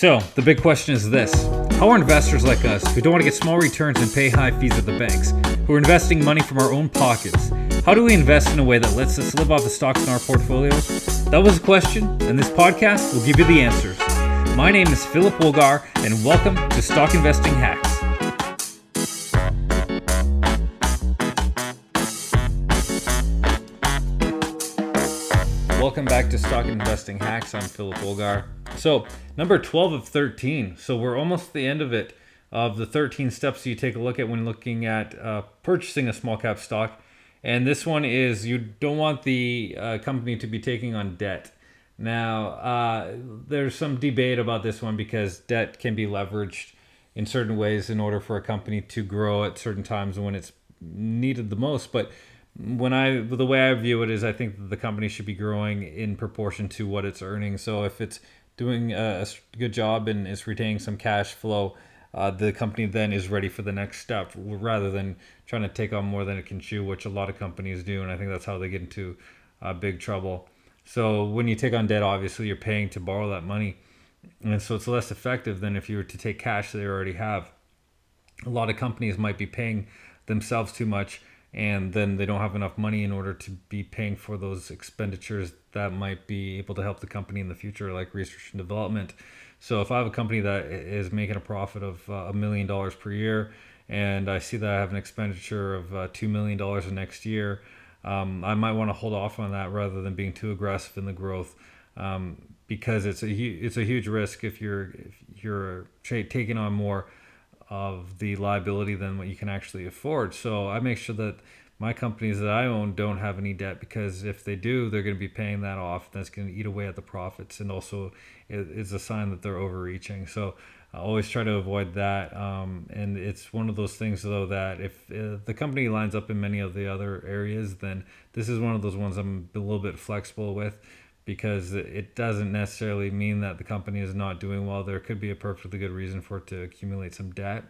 So, the big question is this How are investors like us, who don't want to get small returns and pay high fees at the banks, who are investing money from our own pockets, how do we invest in a way that lets us live off the stocks in our portfolios? That was the question, and this podcast will give you the answers. My name is Philip Wolgar, and welcome to Stock Investing Hacks. Welcome back to Stock Investing Hacks. I'm Philip Olgar. So, number 12 of 13. So, we're almost at the end of it, of the 13 steps you take a look at when looking at uh, purchasing a small cap stock. And this one is you don't want the uh, company to be taking on debt. Now, uh, there's some debate about this one because debt can be leveraged in certain ways in order for a company to grow at certain times when it's needed the most. But when I the way I view it is I think the company should be growing in proportion to what it's earning. So if it's doing a, good job and is retaining some cash flow, uh, the company then is ready for the next step rather than trying to take on more than it can chew, which a lot of companies do, and I think that's how they get into uh, big trouble. So when you take on debt, obviously you're paying to borrow that money, and so it's less effective than if you were to take cash they already have. A lot of companies might be paying themselves too much and then they don't have enough money in order to be paying for those expenditures that might be able to help the company in the future, like research and development. So if I have a company that is making a profit of uh, a million dollars per year, and I see that I have an expenditure of uh, two million dollars next year, um, I might want to hold off on that rather than being too aggressive in the growth, um, because it's a it's a huge risk if you're if you're taking on more of the liability than what you can actually afford. So I make sure that my companies that I own don't have any debt because if they do, they're going to be paying that off. That's going to eat away at the profits, and also it's a sign that they're overreaching. So I always try to avoid that. Um, and it's one of those things though that if uh, the company lines up in many of the other areas, then this is one of those ones I'm a little bit flexible with because it doesn't necessarily mean that the company is not doing well. There could be a perfectly good reason for it to accumulate some debt.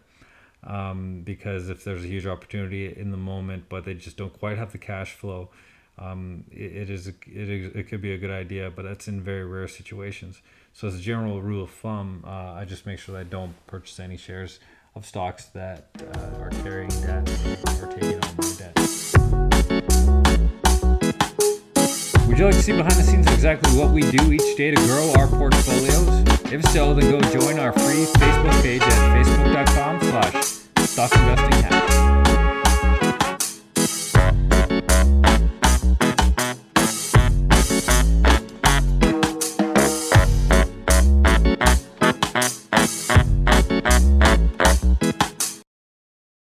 Um, because if there's a huge opportunity in the moment, but they just don't quite have the cash flow, um, it, it is it, is, it could be a good idea, but that's in very rare situations. So as a general rule of thumb, uh, I just make sure that I don't purchase any shares of stocks that uh, are carrying debt or taking on like to see behind the scenes exactly what we do each day to grow our portfolios? If so, then go join our free Facebook page at facebook.com slash stockinvestinghacks.